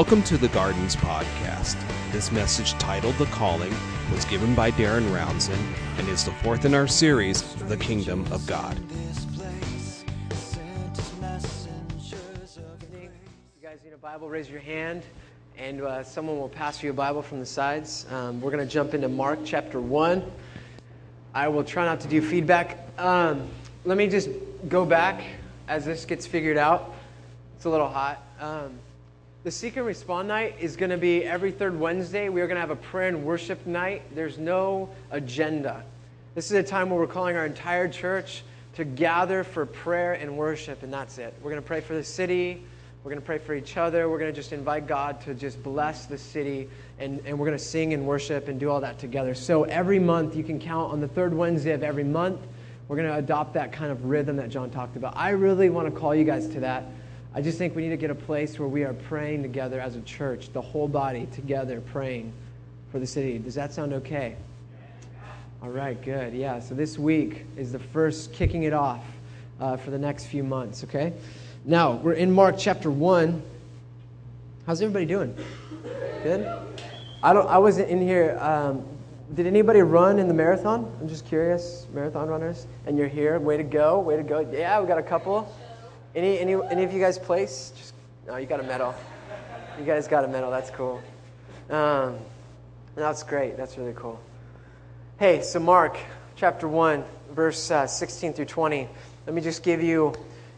Welcome to the Gardens Podcast. This message, titled The Calling, was given by Darren Roundson and is the fourth in our series, The Kingdom of God. You guys need a Bible, raise your hand, and uh, someone will pass you a Bible from the sides. Um, we're going to jump into Mark chapter 1. I will try not to do feedback. Um, let me just go back as this gets figured out. It's a little hot. Um, the Seek and Respond night is going to be every third Wednesday. We are going to have a prayer and worship night. There's no agenda. This is a time where we're calling our entire church to gather for prayer and worship, and that's it. We're going to pray for the city. We're going to pray for each other. We're going to just invite God to just bless the city, and, and we're going to sing and worship and do all that together. So every month, you can count on the third Wednesday of every month. We're going to adopt that kind of rhythm that John talked about. I really want to call you guys to that. I just think we need to get a place where we are praying together as a church, the whole body together praying for the city. Does that sound okay? All right, good. Yeah, so this week is the first kicking it off uh, for the next few months, okay? Now, we're in Mark chapter 1. How's everybody doing? Good? I, don't, I wasn't in here. Um, did anybody run in the marathon? I'm just curious, marathon runners. And you're here. Way to go. Way to go. Yeah, we got a couple. Any, any, any of you guys place? Just, no, you got a medal. You guys got a medal. That's cool. Um, that's great. That's really cool. Hey, so Mark chapter 1, verse uh, 16 through 20. Let me just give you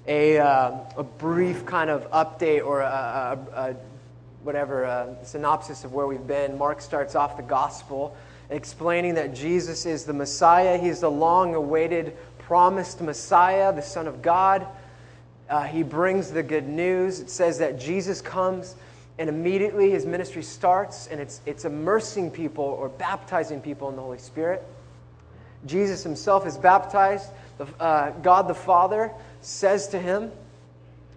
a, uh, a brief kind of update or a, a, a whatever a synopsis of where we've been. Mark starts off the gospel explaining that Jesus is the Messiah. He's the long awaited, promised Messiah, the Son of God uh, he brings the good news. It says that Jesus comes and immediately his ministry starts, and it's, it's immersing people or baptizing people in the Holy Spirit. Jesus himself is baptized. The, uh, God the Father says to him,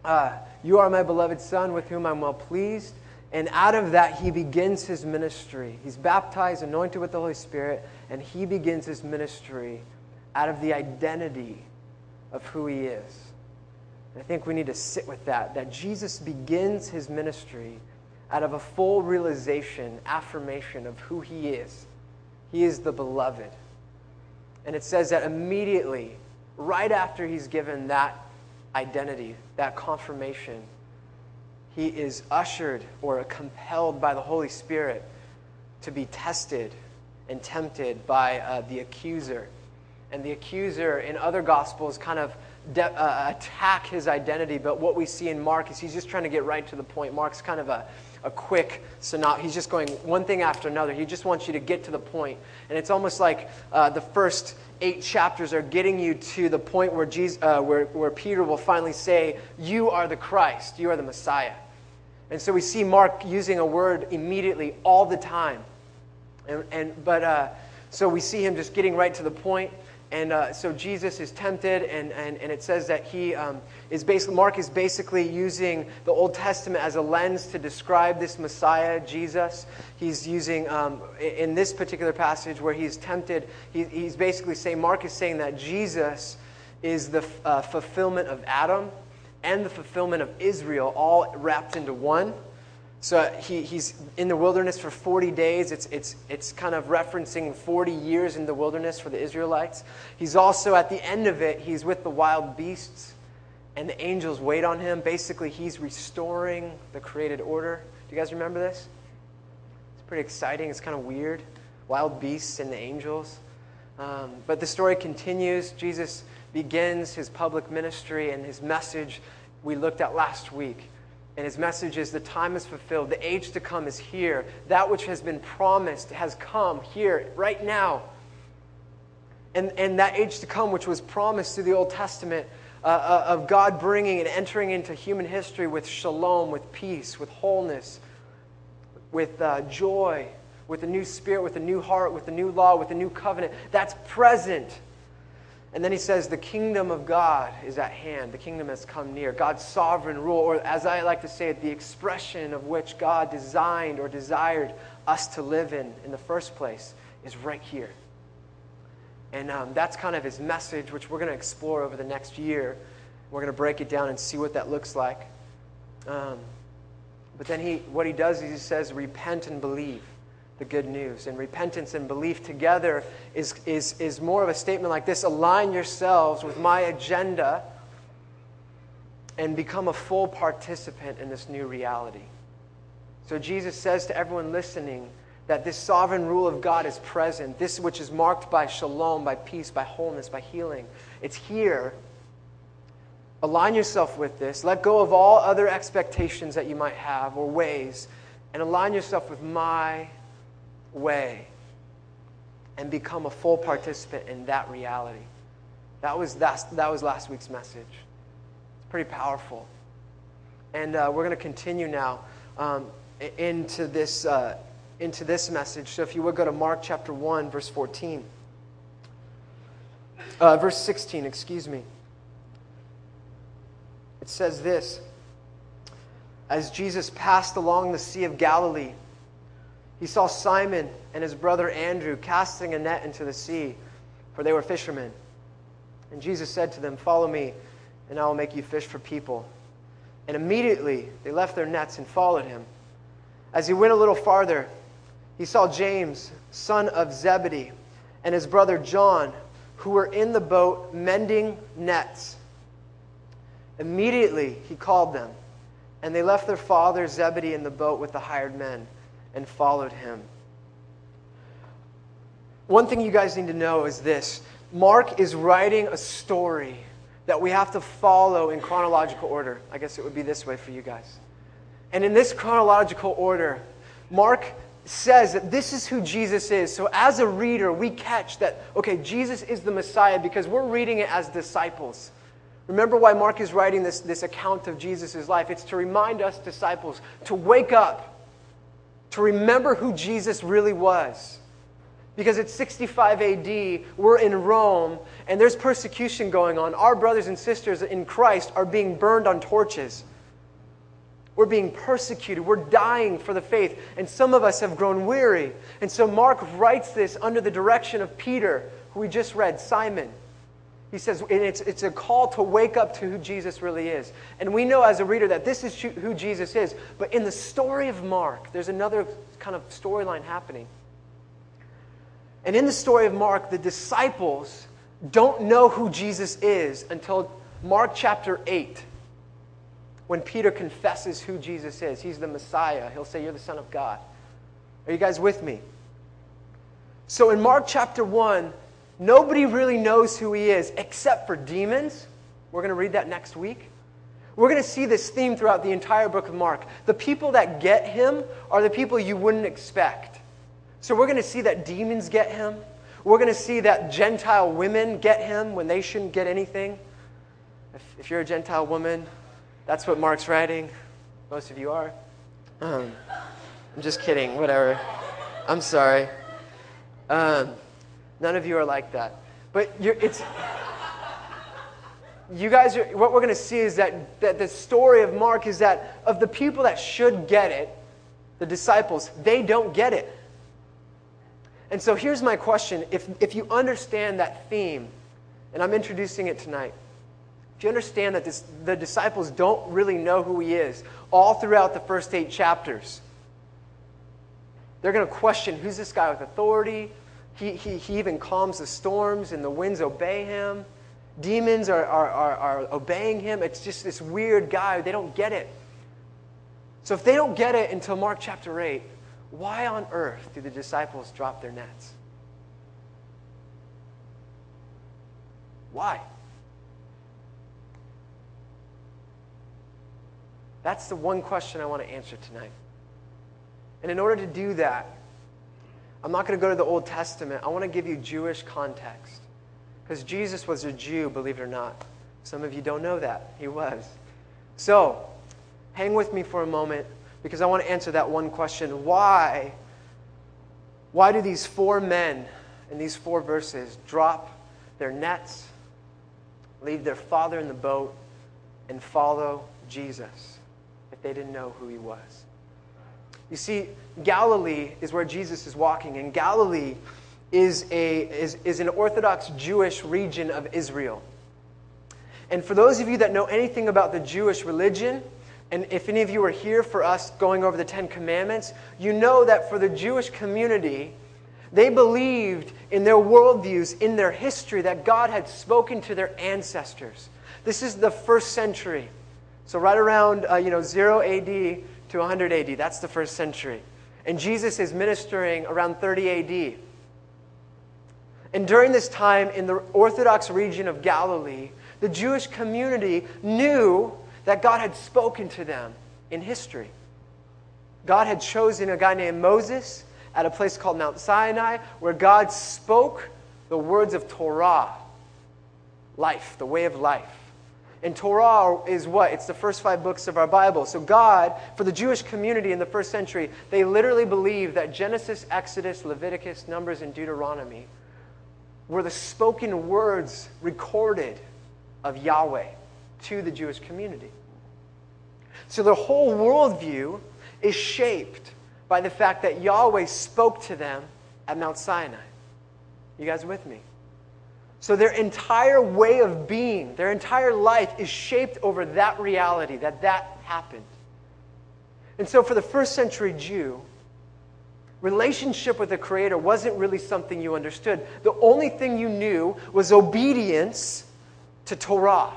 uh, You are my beloved Son, with whom I'm well pleased. And out of that, he begins his ministry. He's baptized, anointed with the Holy Spirit, and he begins his ministry out of the identity of who he is. I think we need to sit with that, that Jesus begins his ministry out of a full realization, affirmation of who he is. He is the beloved. And it says that immediately, right after he's given that identity, that confirmation, he is ushered or compelled by the Holy Spirit to be tested and tempted by uh, the accuser. And the accuser in other gospels kind of de- uh, attack his identity, but what we see in Mark is he's just trying to get right to the point. Mark's kind of a, a quick synopsis. He's just going one thing after another. He just wants you to get to the point. And it's almost like uh, the first eight chapters are getting you to the point where, Jesus, uh, where, where Peter will finally say, You are the Christ, you are the Messiah. And so we see Mark using a word immediately all the time. And, and, but uh, so we see him just getting right to the point. And uh, so Jesus is tempted, and, and, and it says that he um, is basically, Mark is basically using the Old Testament as a lens to describe this Messiah, Jesus. He's using, um, in this particular passage where he's tempted, he, he's basically saying, Mark is saying that Jesus is the uh, fulfillment of Adam and the fulfillment of Israel, all wrapped into one. So he, he's in the wilderness for 40 days. It's, it's, it's kind of referencing 40 years in the wilderness for the Israelites. He's also, at the end of it, he's with the wild beasts, and the angels wait on him. Basically, he's restoring the created order. Do you guys remember this? It's pretty exciting. It's kind of weird. Wild beasts and the angels. Um, but the story continues. Jesus begins his public ministry and his message we looked at last week. And his message is the time is fulfilled. The age to come is here. That which has been promised has come here, right now. And, and that age to come, which was promised through the Old Testament, uh, uh, of God bringing and entering into human history with shalom, with peace, with wholeness, with uh, joy, with a new spirit, with a new heart, with a new law, with a new covenant. That's present. And then he says, The kingdom of God is at hand. The kingdom has come near. God's sovereign rule, or as I like to say it, the expression of which God designed or desired us to live in in the first place, is right here. And um, that's kind of his message, which we're going to explore over the next year. We're going to break it down and see what that looks like. Um, but then he, what he does is he says, Repent and believe the good news. And repentance and belief together is, is, is more of a statement like this align yourselves with my agenda and become a full participant in this new reality. So Jesus says to everyone listening that this sovereign rule of God is present, this which is marked by shalom, by peace, by wholeness, by healing. It's here. Align yourself with this. Let go of all other expectations that you might have or ways and align yourself with my way and become a full participant in that reality. That was, that, that was last week's message. It's pretty powerful. And uh, we're going to continue now um, into, this, uh, into this message. So if you would go to Mark chapter 1, verse 14. Uh, verse 16, excuse me. It says this As Jesus passed along the Sea of Galilee, he saw Simon and his brother Andrew casting a net into the sea, for they were fishermen. And Jesus said to them, Follow me, and I will make you fish for people. And immediately they left their nets and followed him. As he went a little farther, he saw James, son of Zebedee, and his brother John, who were in the boat mending nets. Immediately he called them, and they left their father Zebedee in the boat with the hired men and followed him. One thing you guys need to know is this Mark is writing a story that we have to follow in chronological order. I guess it would be this way for you guys. And in this chronological order, Mark says that this is who Jesus is. So as a reader, we catch that, okay, Jesus is the Messiah because we're reading it as disciples. Remember why Mark is writing this, this account of Jesus' life? It's to remind us disciples to wake up to remember who Jesus really was. Because it's 65 AD, we're in Rome, and there's persecution going on. Our brothers and sisters in Christ are being burned on torches. We're being persecuted. We're dying for the faith. And some of us have grown weary. And so Mark writes this under the direction of Peter, who we just read, Simon. He says, and it's, it's a call to wake up to who Jesus really is. And we know as a reader that this is who Jesus is. But in the story of Mark, there's another kind of storyline happening. And in the story of Mark, the disciples don't know who Jesus is until Mark chapter 8, when Peter confesses who Jesus is. He's the Messiah. He'll say, You're the Son of God. Are you guys with me? So in Mark chapter 1, nobody really knows who he is except for demons. We're going to read that next week. We're going to see this theme throughout the entire book of Mark. The people that get him are the people you wouldn't expect. So we're going to see that demons get him. We're going to see that Gentile women get him when they shouldn't get anything. If, if you're a Gentile woman, that's what Mark's writing. Most of you are. Um, I'm just kidding, whatever. I'm sorry. Um, none of you are like that. But it's. You guys are, what we're going to see is that, that the story of Mark is that of the people that should get it, the disciples, they don't get it. And so here's my question. If, if you understand that theme, and I'm introducing it tonight, if you understand that this, the disciples don't really know who he is all throughout the first eight chapters, they're going to question who's this guy with authority? He, he, he even calms the storms and the winds obey him. Demons are, are, are, are obeying him. It's just this weird guy. They don't get it. So if they don't get it until Mark chapter 8, why on earth do the disciples drop their nets? Why? That's the one question I want to answer tonight. And in order to do that, I'm not going to go to the Old Testament. I want to give you Jewish context. Because Jesus was a Jew, believe it or not. Some of you don't know that. He was. So, hang with me for a moment because I want to answer that one question. Why? Why do these four men in these four verses drop their nets, leave their father in the boat, and follow Jesus if they didn't know who he was? You see, Galilee is where Jesus is walking, and Galilee is, a, is, is an Orthodox Jewish region of Israel. And for those of you that know anything about the Jewish religion, and if any of you are here for us going over the Ten Commandments, you know that for the Jewish community, they believed in their worldviews, in their history, that God had spoken to their ancestors. This is the first century. So, right around uh, you know, 0 AD to 100 AD, that's the first century. And Jesus is ministering around 30 AD. And during this time in the Orthodox region of Galilee, the Jewish community knew that God had spoken to them in history. God had chosen a guy named Moses at a place called Mount Sinai where God spoke the words of Torah, life, the way of life. And Torah is what? It's the first five books of our Bible. So, God, for the Jewish community in the first century, they literally believed that Genesis, Exodus, Leviticus, Numbers, and Deuteronomy were the spoken words recorded of Yahweh to the Jewish community. So their whole worldview is shaped by the fact that Yahweh spoke to them at Mount Sinai. You guys with me? So their entire way of being, their entire life is shaped over that reality that that happened. And so for the first century Jew, relationship with the Creator wasn't really something you understood. The only thing you knew was obedience to Torah,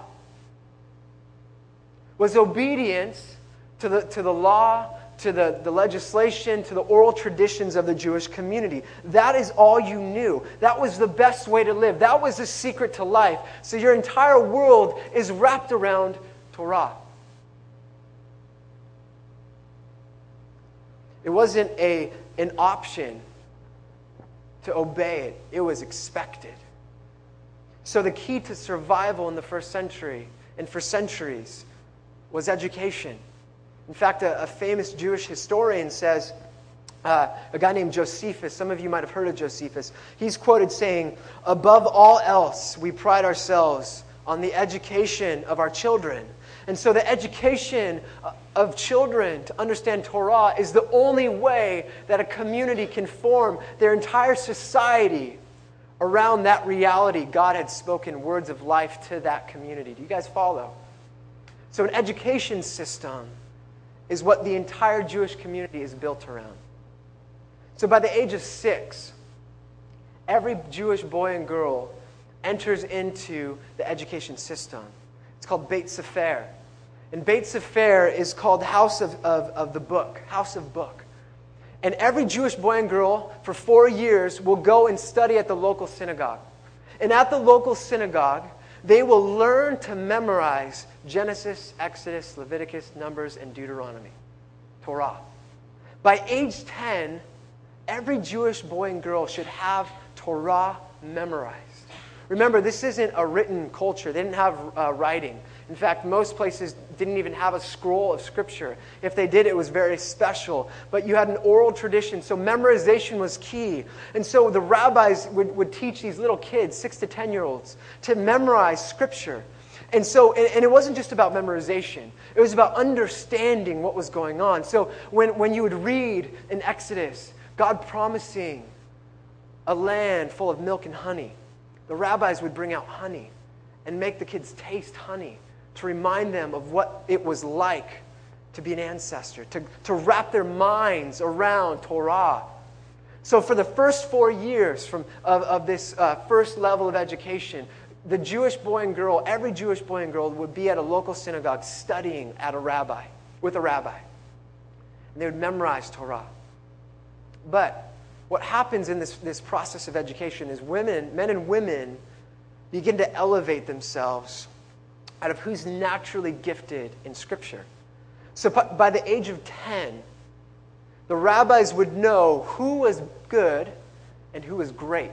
was obedience to the, to the law, to the, the legislation, to the oral traditions of the Jewish community. That is all you knew. That was the best way to live. That was the secret to life. So your entire world is wrapped around Torah. It wasn't a an option to obey it, it was expected. So, the key to survival in the first century and for centuries was education. In fact, a, a famous Jewish historian says, uh, a guy named Josephus, some of you might have heard of Josephus, he's quoted saying, Above all else, we pride ourselves on the education of our children and so the education of children to understand Torah is the only way that a community can form their entire society around that reality, God had spoken words of life to that community. Do you guys follow? So, an education system is what the entire Jewish community is built around. So, by the age of six, every Jewish boy and girl enters into the education system. It's called Beit Sefer. And Beit Sefer is called House of, of, of the Book, House of Book. And every Jewish boy and girl for four years will go and study at the local synagogue. And at the local synagogue, they will learn to memorize Genesis, Exodus, Leviticus, Numbers, and Deuteronomy, Torah. By age 10, every Jewish boy and girl should have Torah memorized. Remember, this isn't a written culture, they didn't have uh, writing. In fact, most places didn't even have a scroll of scripture. If they did, it was very special. But you had an oral tradition, so memorization was key. And so the rabbis would, would teach these little kids, six to 10 year olds, to memorize scripture. And so, and, and, it wasn't just about memorization, it was about understanding what was going on. So when, when you would read in Exodus, God promising a land full of milk and honey, the rabbis would bring out honey and make the kids taste honey to remind them of what it was like to be an ancestor, to, to wrap their minds around Torah. So, for the first four years from, of, of this uh, first level of education, the Jewish boy and girl, every Jewish boy and girl would be at a local synagogue studying at a rabbi, with a rabbi. And they would memorize Torah. But what happens in this, this process of education is women, men and women, begin to elevate themselves out of who's naturally gifted in Scripture. So by the age of 10, the rabbis would know who was good and who was great.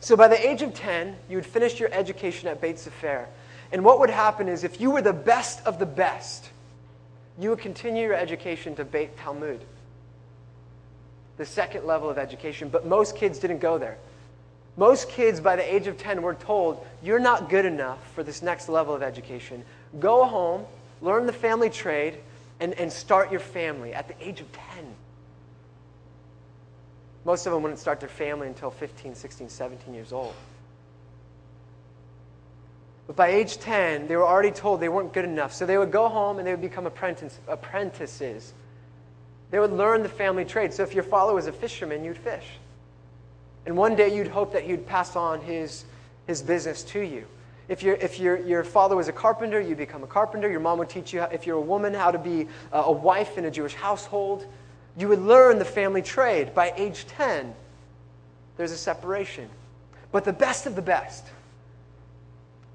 So by the age of 10, you would finish your education at Beit Sefer. And what would happen is if you were the best of the best, you would continue your education to Beit Talmud, the second level of education. But most kids didn't go there. Most kids by the age of 10 were told, You're not good enough for this next level of education. Go home, learn the family trade, and, and start your family at the age of 10. Most of them wouldn't start their family until 15, 16, 17 years old. But by age 10, they were already told they weren't good enough. So they would go home and they would become apprentice, apprentices. They would learn the family trade. So if your father was a fisherman, you'd fish. And one day you'd hope that he'd pass on his, his business to you. If, you if your, your father was a carpenter, you become a carpenter. Your mom would teach you, if you're a woman, how to be a wife in a Jewish household. You would learn the family trade. By age 10, there's a separation. But the best of the best,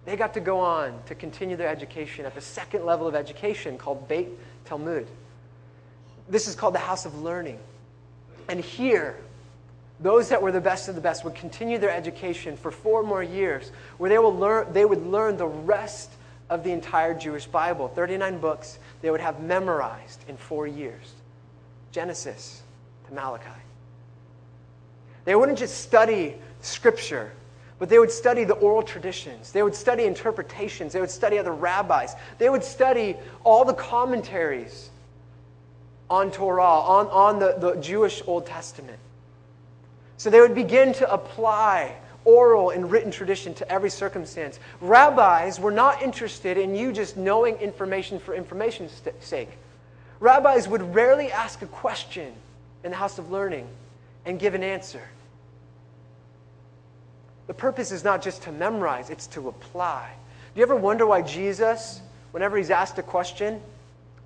they got to go on to continue their education at the second level of education called Beit Talmud. This is called the house of learning. And here, those that were the best of the best would continue their education for four more years, where they, will learn, they would learn the rest of the entire Jewish Bible 39 books they would have memorized in four years Genesis to Malachi. They wouldn't just study Scripture, but they would study the oral traditions. They would study interpretations. They would study other rabbis. They would study all the commentaries on Torah, on, on the, the Jewish Old Testament. So they would begin to apply oral and written tradition to every circumstance. Rabbis were not interested in you just knowing information for information's sake. Rabbis would rarely ask a question in the house of learning and give an answer. The purpose is not just to memorize, it's to apply. Do you ever wonder why Jesus, whenever he's asked a question,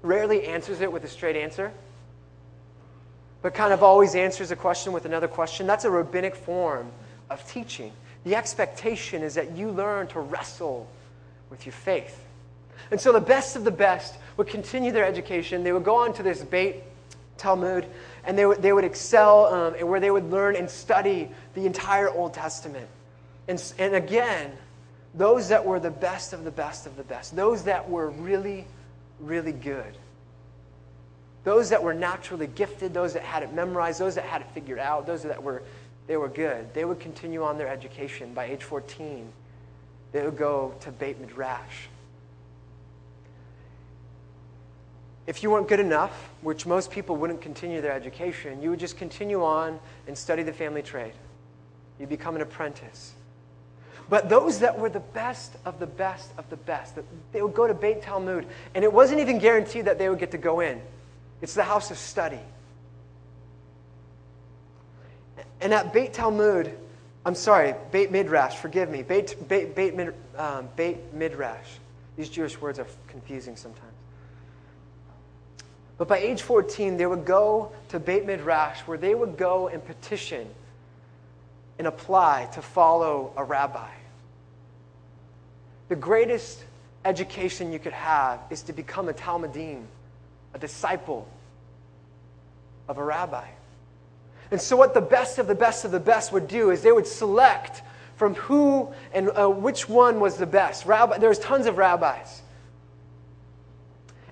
rarely answers it with a straight answer? But kind of always answers a question with another question. That's a rabbinic form of teaching. The expectation is that you learn to wrestle with your faith. And so the best of the best would continue their education. They would go on to this Beit Talmud, and they would, they would excel, um, and where they would learn and study the entire Old Testament. And, and again, those that were the best of the best of the best, those that were really, really good, those that were naturally gifted, those that had it memorized, those that had it figured out, those that were they were good. They would continue on their education. By age 14, they would go to Beit Midrash. If you weren't good enough, which most people wouldn't continue their education, you would just continue on and study the family trade. You become an apprentice. But those that were the best of the best of the best, they would go to Beit Talmud, and it wasn't even guaranteed that they would get to go in. It's the house of study. And at Beit Talmud, I'm sorry, Beit Midrash, forgive me, Beit, Beit, Beit, um, Beit Midrash. These Jewish words are confusing sometimes. But by age 14, they would go to Beit Midrash, where they would go and petition and apply to follow a rabbi. The greatest education you could have is to become a Talmudim, a disciple of a rabbi. And so, what the best of the best of the best would do is they would select from who and uh, which one was the best. Rabbi, there's tons of rabbis.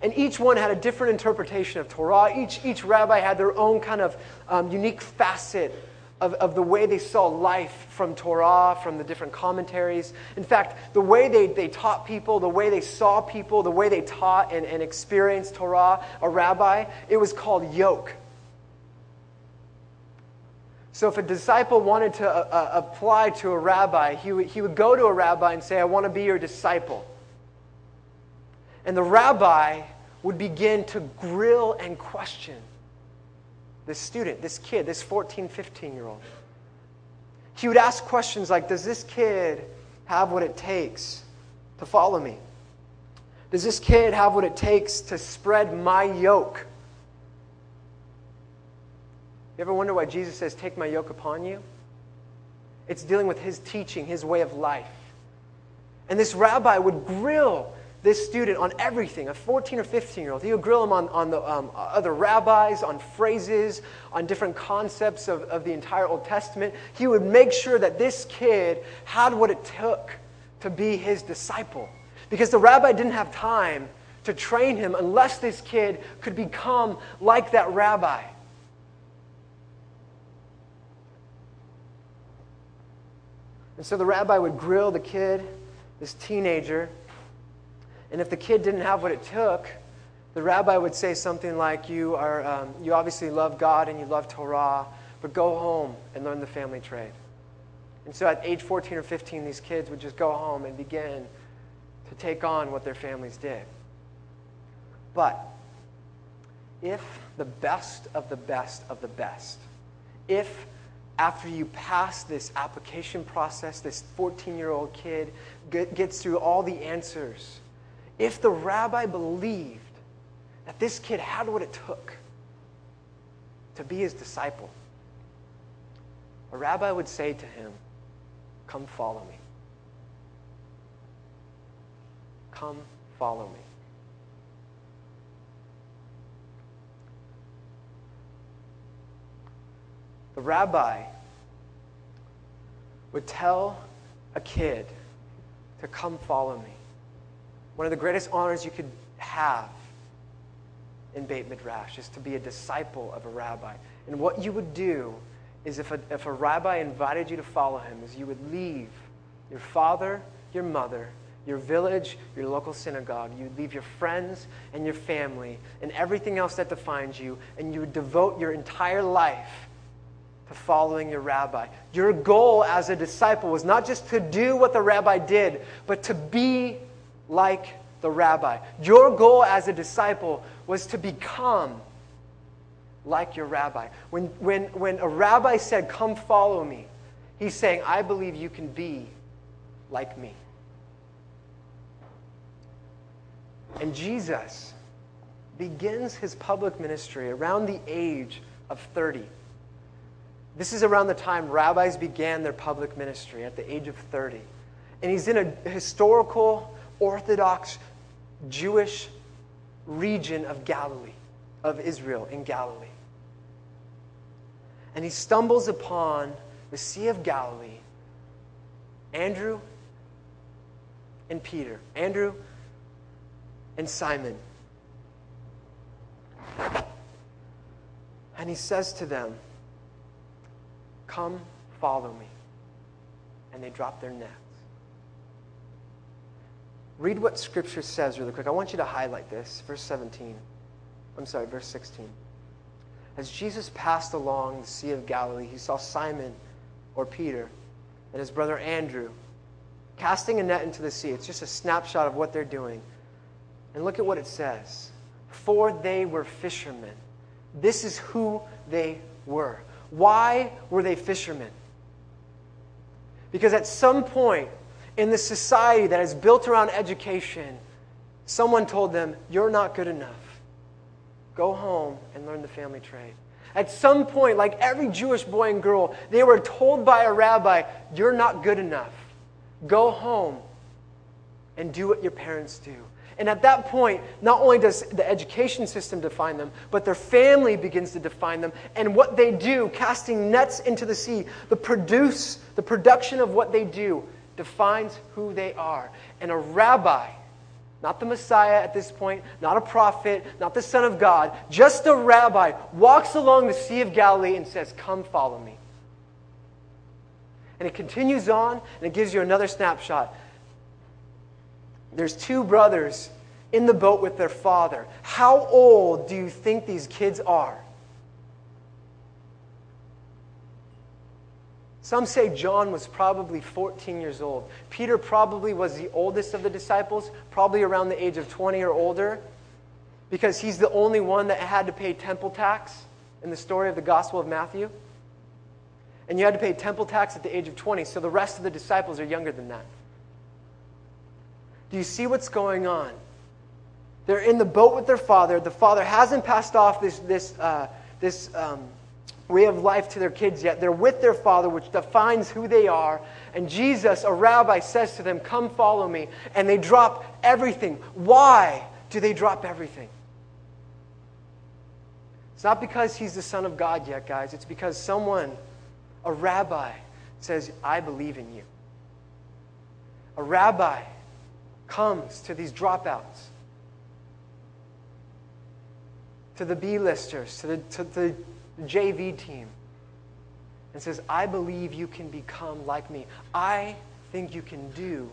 And each one had a different interpretation of Torah. Each, each rabbi had their own kind of um, unique facet of, of the way they saw life from Torah, from the different commentaries. In fact, the way they, they taught people, the way they saw people, the way they taught and, and experienced Torah, a rabbi, it was called yoke. So if a disciple wanted to uh, uh apply to a rabbi, he he would go to a rabbi and say, I want to be your disciple. And the rabbi would begin to grill and question this student, this kid, this 14, 15 year old. He would ask questions like Does this kid have what it takes to follow me? Does this kid have what it takes to spread my yoke? You ever wonder why Jesus says, Take my yoke upon you? It's dealing with his teaching, his way of life. And this rabbi would grill this student on everything, a 14 or 15 year old. He would grill him on, on the um, other rabbis, on phrases, on different concepts of, of the entire Old Testament. He would make sure that this kid had what it took to be his disciple. Because the rabbi didn't have time to train him unless this kid could become like that rabbi. And so the rabbi would grill the kid, this teenager, and if the kid didn't have what it took, the rabbi would say something like, You, are, um, you obviously love God and you love Torah, but go home and learn the family trade. And so at age 14 or 15, these kids would just go home and begin to take on what their families did. But if the best of the best of the best, if after you pass this application process, this 14 year old kid gets through all the answers, if the rabbi believed that this kid had what it took to be his disciple, a rabbi would say to him, Come follow me. Come follow me. The rabbi would tell a kid to come follow me. One of the greatest honors you could have in Beit Midrash is to be a disciple of a rabbi. And what you would do is if a, if a rabbi invited you to follow him, is you would leave your father, your mother, your village, your local synagogue. You would leave your friends and your family and everything else that defines you, and you would devote your entire life to following your rabbi. Your goal as a disciple was not just to do what the rabbi did, but to be like the rabbi. Your goal as a disciple was to become like your rabbi. When, when, when a rabbi said, Come follow me, he's saying, I believe you can be like me. And Jesus begins his public ministry around the age of 30. This is around the time rabbis began their public ministry at the age of 30. And he's in a historical Orthodox Jewish region of Galilee, of Israel in Galilee. And he stumbles upon the Sea of Galilee, Andrew and Peter, Andrew and Simon. And he says to them, Come, follow me. And they drop their net. Read what Scripture says really quick. I want you to highlight this. Verse 17. I'm sorry, verse 16. As Jesus passed along the Sea of Galilee, he saw Simon or Peter, and his brother Andrew, casting a net into the sea. It's just a snapshot of what they're doing. And look at what it says For they were fishermen. This is who they were. Why were they fishermen? Because at some point in the society that is built around education, someone told them, You're not good enough. Go home and learn the family trade. At some point, like every Jewish boy and girl, they were told by a rabbi, You're not good enough. Go home and do what your parents do. And at that point, not only does the education system define them, but their family begins to define them. And what they do, casting nets into the sea, the produce, the production of what they do, defines who they are. And a rabbi, not the Messiah at this point, not a prophet, not the Son of God, just a rabbi, walks along the Sea of Galilee and says, Come follow me. And it continues on, and it gives you another snapshot. There's two brothers in the boat with their father. How old do you think these kids are? Some say John was probably 14 years old. Peter probably was the oldest of the disciples, probably around the age of 20 or older, because he's the only one that had to pay temple tax in the story of the Gospel of Matthew. And you had to pay temple tax at the age of 20, so the rest of the disciples are younger than that. Do you see what's going on? They're in the boat with their father. The father hasn't passed off this, this, uh, this um, way of life to their kids yet. They're with their father, which defines who they are. And Jesus, a rabbi, says to them, Come follow me. And they drop everything. Why do they drop everything? It's not because he's the Son of God yet, guys. It's because someone, a rabbi, says, I believe in you. A rabbi comes to these dropouts to the B listers, to the, to the JV team, and says, I believe you can become like me. I think you can do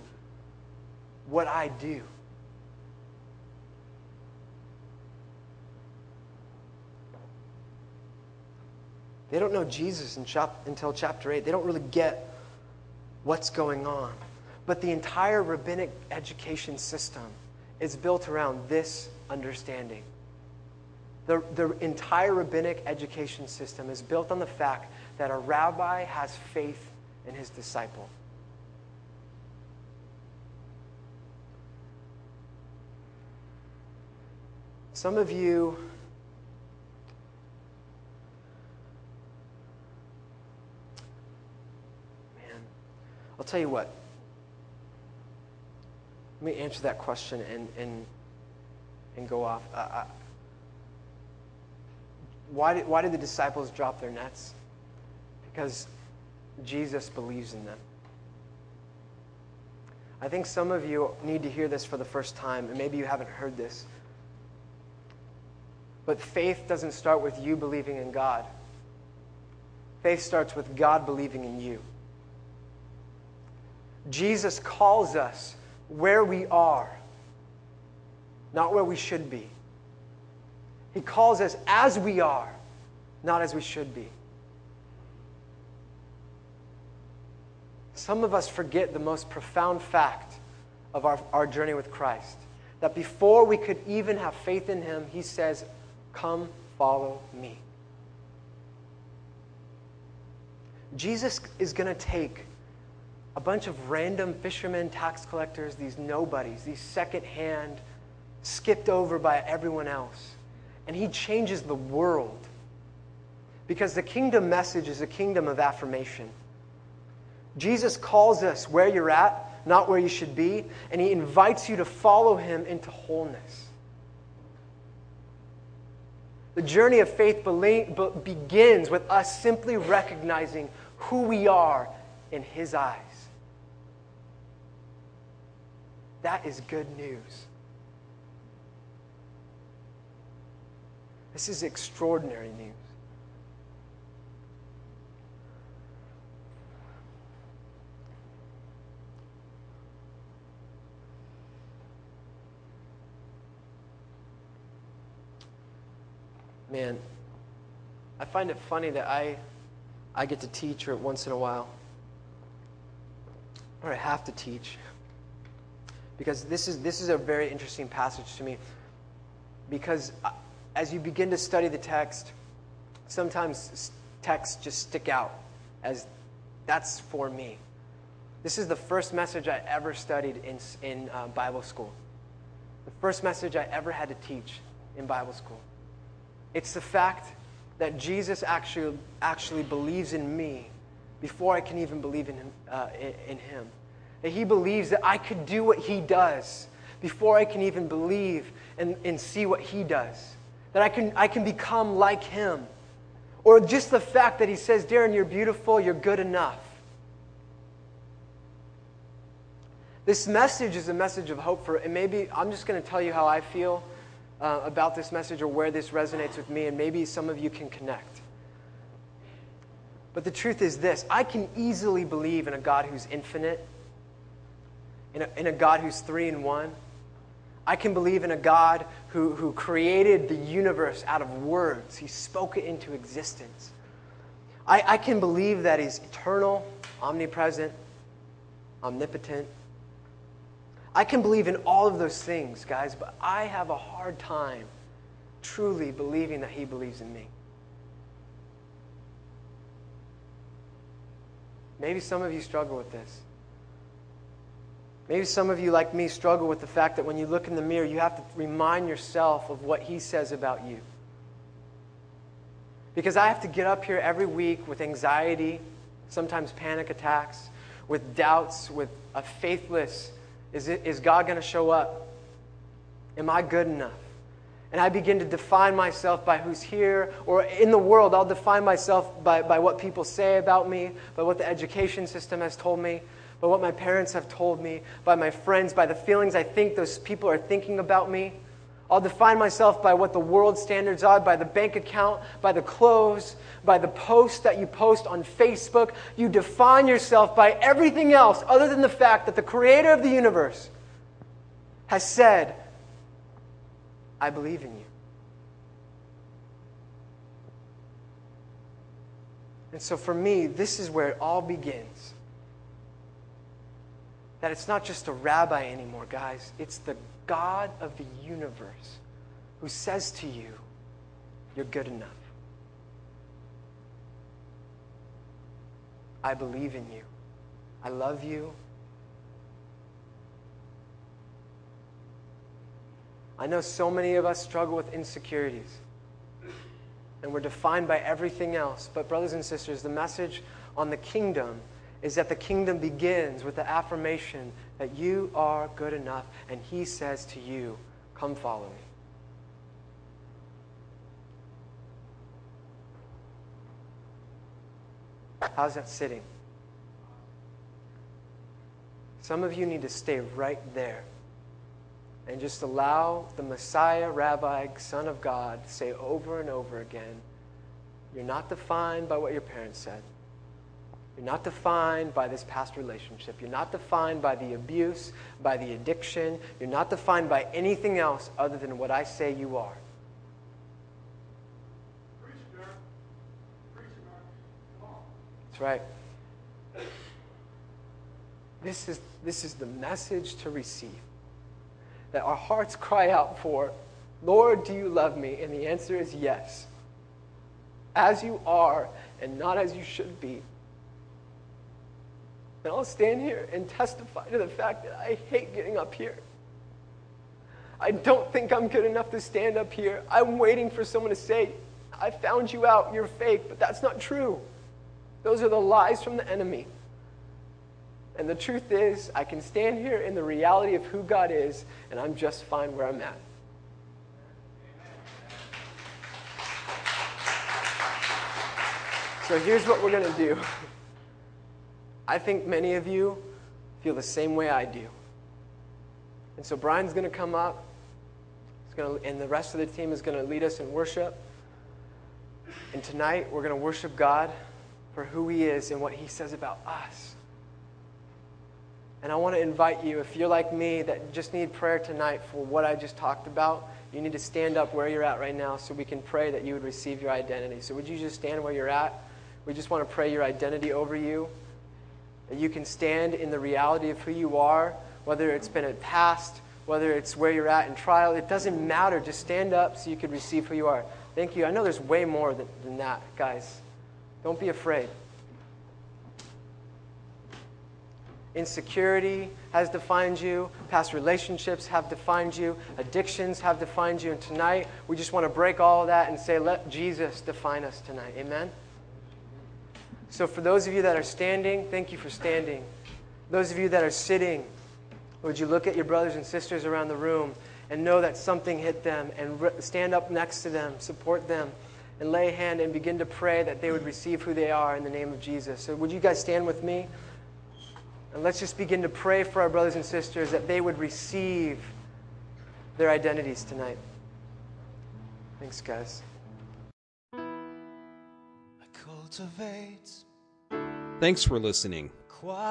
what I do. They don't know Jesus until chapter 8. They don't really get what's going on. But the entire rabbinic education system is built around this understanding. The, the entire rabbinic education system is built on the fact that a rabbi has faith in his disciple. Some of you man, I'll tell you what. Let me answer that question and, and, and go off. Uh, why did, why did the disciples drop their nets? Because Jesus believes in them. I think some of you need to hear this for the first time, and maybe you haven't heard this. But faith doesn't start with you believing in God. Faith starts with God believing in you. Jesus calls us where we are, not where we should be. He calls us as we are, not as we should be. Some of us forget the most profound fact of our, our journey with Christ that before we could even have faith in Him, He says, Come, follow me. Jesus is going to take a bunch of random fishermen, tax collectors, these nobodies, these second-hand, skipped over by everyone else and he changes the world. Because the kingdom message is a kingdom of affirmation. Jesus calls us where you're at, not where you should be, and he invites you to follow him into wholeness. The journey of faith begins with us simply recognizing who we are in his eyes. That is good news. This is extraordinary news. Man, I find it funny that I, I get to teach or once in a while. Or I have to teach. Because this is, this is a very interesting passage to me. Because as you begin to study the text, sometimes texts just stick out as that's for me. This is the first message I ever studied in, in uh, Bible school. The first message I ever had to teach in Bible school. It's the fact that Jesus actually, actually believes in me before I can even believe in him, uh, in him. That he believes that I could do what he does before I can even believe and, and see what he does. That I can, I can become like him. Or just the fact that he says, Darren, you're beautiful, you're good enough. This message is a message of hope for, and maybe I'm just going to tell you how I feel uh, about this message or where this resonates with me, and maybe some of you can connect. But the truth is this I can easily believe in a God who's infinite, in a, in a God who's three in one. I can believe in a God who, who created the universe out of words, He spoke it into existence. I, I can believe that He's eternal, omnipresent, omnipotent, I can believe in all of those things, guys, but I have a hard time truly believing that He believes in me. Maybe some of you struggle with this. Maybe some of you, like me, struggle with the fact that when you look in the mirror, you have to remind yourself of what He says about you. Because I have to get up here every week with anxiety, sometimes panic attacks, with doubts, with a faithless is, it, is God going to show up? Am I good enough? And I begin to define myself by who's here, or in the world, I'll define myself by, by what people say about me, by what the education system has told me, by what my parents have told me, by my friends, by the feelings I think those people are thinking about me. I'll define myself by what the world standards are, by the bank account, by the clothes, by the post that you post on Facebook. You define yourself by everything else other than the fact that the creator of the universe has said, I believe in you. And so for me, this is where it all begins. That it's not just a rabbi anymore, guys. It's the God of the universe who says to you, You're good enough. I believe in you. I love you. I know so many of us struggle with insecurities. And we're defined by everything else. But, brothers and sisters, the message on the kingdom is that the kingdom begins with the affirmation that you are good enough, and He says to you, Come follow me. How's that sitting? Some of you need to stay right there and just allow the Messiah, Rabbi, Son of God say over and over again, You're not defined by what your parents said. You're not defined by this past relationship. You're not defined by the abuse, by the addiction. You're not defined by anything else other than what I say you are. Preacher, preacher, come on. That's right. This is, this is the message to receive. That our hearts cry out for, Lord, do you love me? And the answer is yes. As you are, and not as you should be. And I'll stand here and testify to the fact that I hate getting up here. I don't think I'm good enough to stand up here. I'm waiting for someone to say, I found you out, you're fake, but that's not true. Those are the lies from the enemy. And the truth is, I can stand here in the reality of who God is, and I'm just fine where I'm at. So here's what we're going to do. I think many of you feel the same way I do. And so Brian's going to come up, gonna, and the rest of the team is going to lead us in worship. And tonight, we're going to worship God for who He is and what He says about us. And I want to invite you, if you're like me that just need prayer tonight for what I just talked about, you need to stand up where you're at right now so we can pray that you would receive your identity. So, would you just stand where you're at? We just want to pray your identity over you. That you can stand in the reality of who you are, whether it's been a past, whether it's where you're at in trial. It doesn't matter. Just stand up so you can receive who you are. Thank you. I know there's way more than, than that, guys. Don't be afraid. Insecurity has defined you. Past relationships have defined you. Addictions have defined you. And tonight, we just want to break all of that and say, let Jesus define us tonight. Amen? So, for those of you that are standing, thank you for standing. Those of you that are sitting, would you look at your brothers and sisters around the room and know that something hit them and re- stand up next to them, support them, and lay a hand and begin to pray that they would receive who they are in the name of Jesus? So, would you guys stand with me? And let's just begin to pray for our brothers and sisters that they would receive their identities tonight. Thanks, guys. Thanks for listening.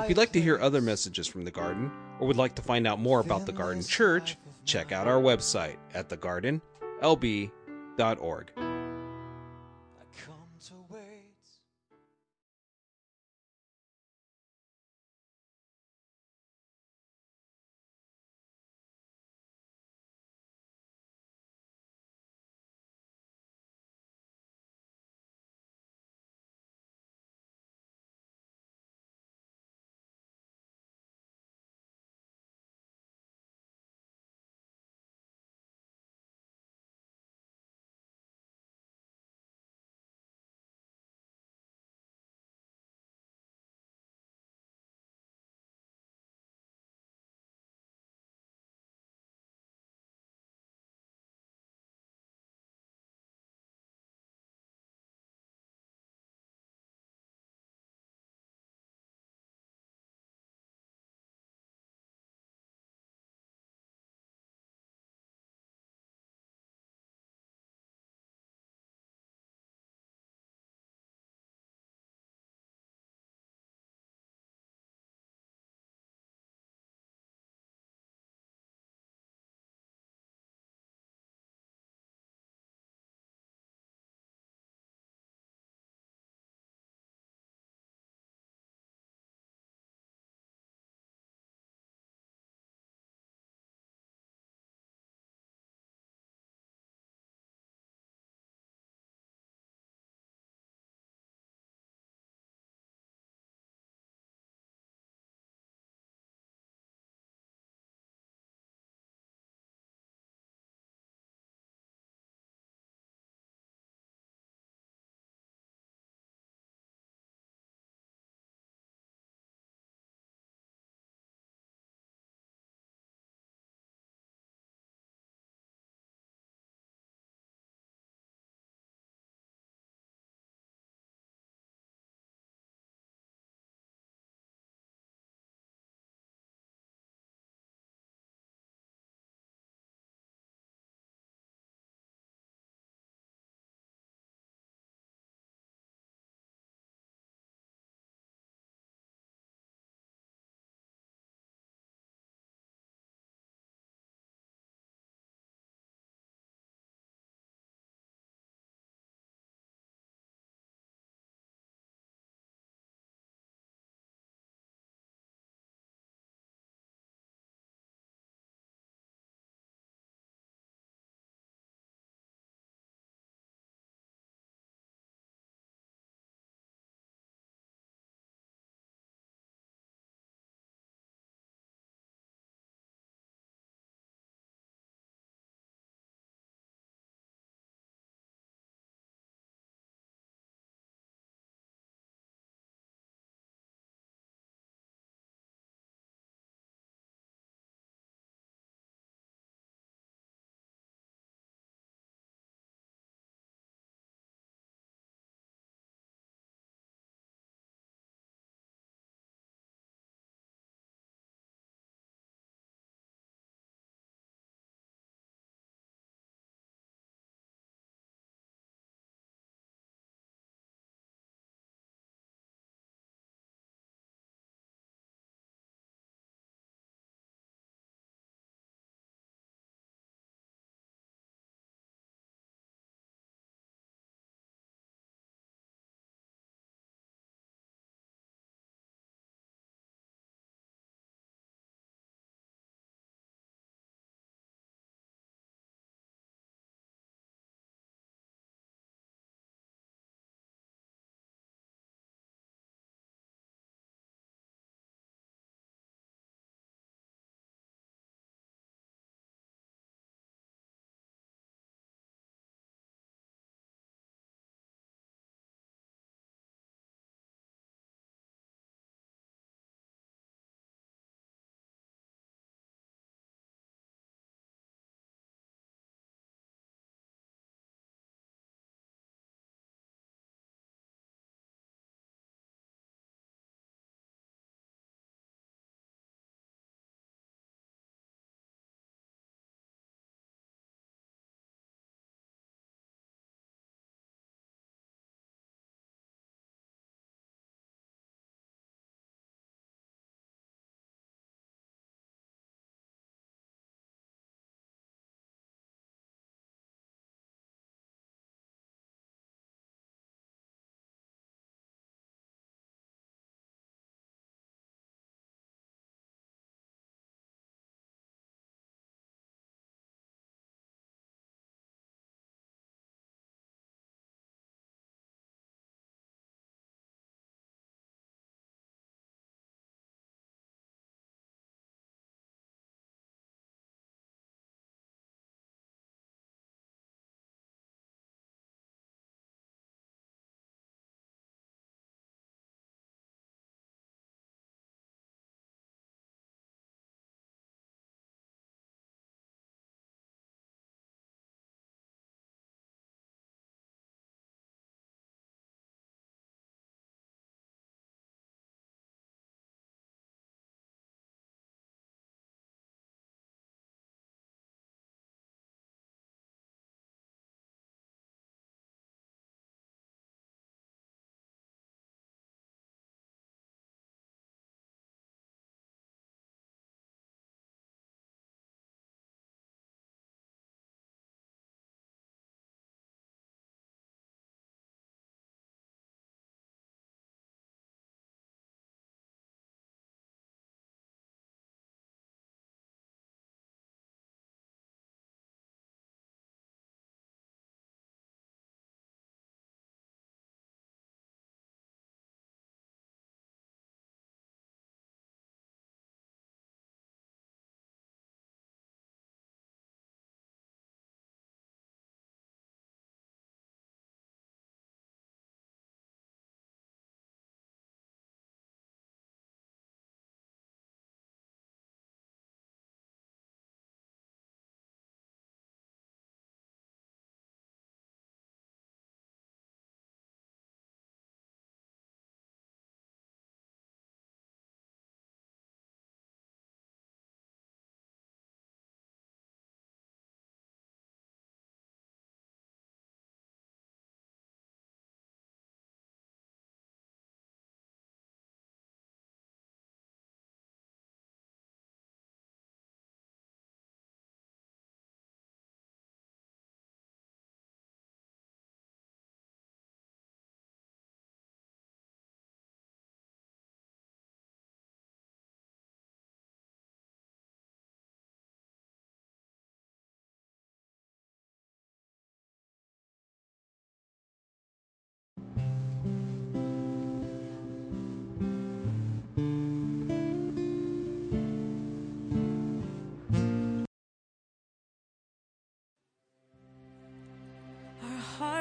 If you'd like to hear other messages from the garden or would like to find out more about the Garden Church, check out our website at thegardenlb.org.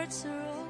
hearts are open.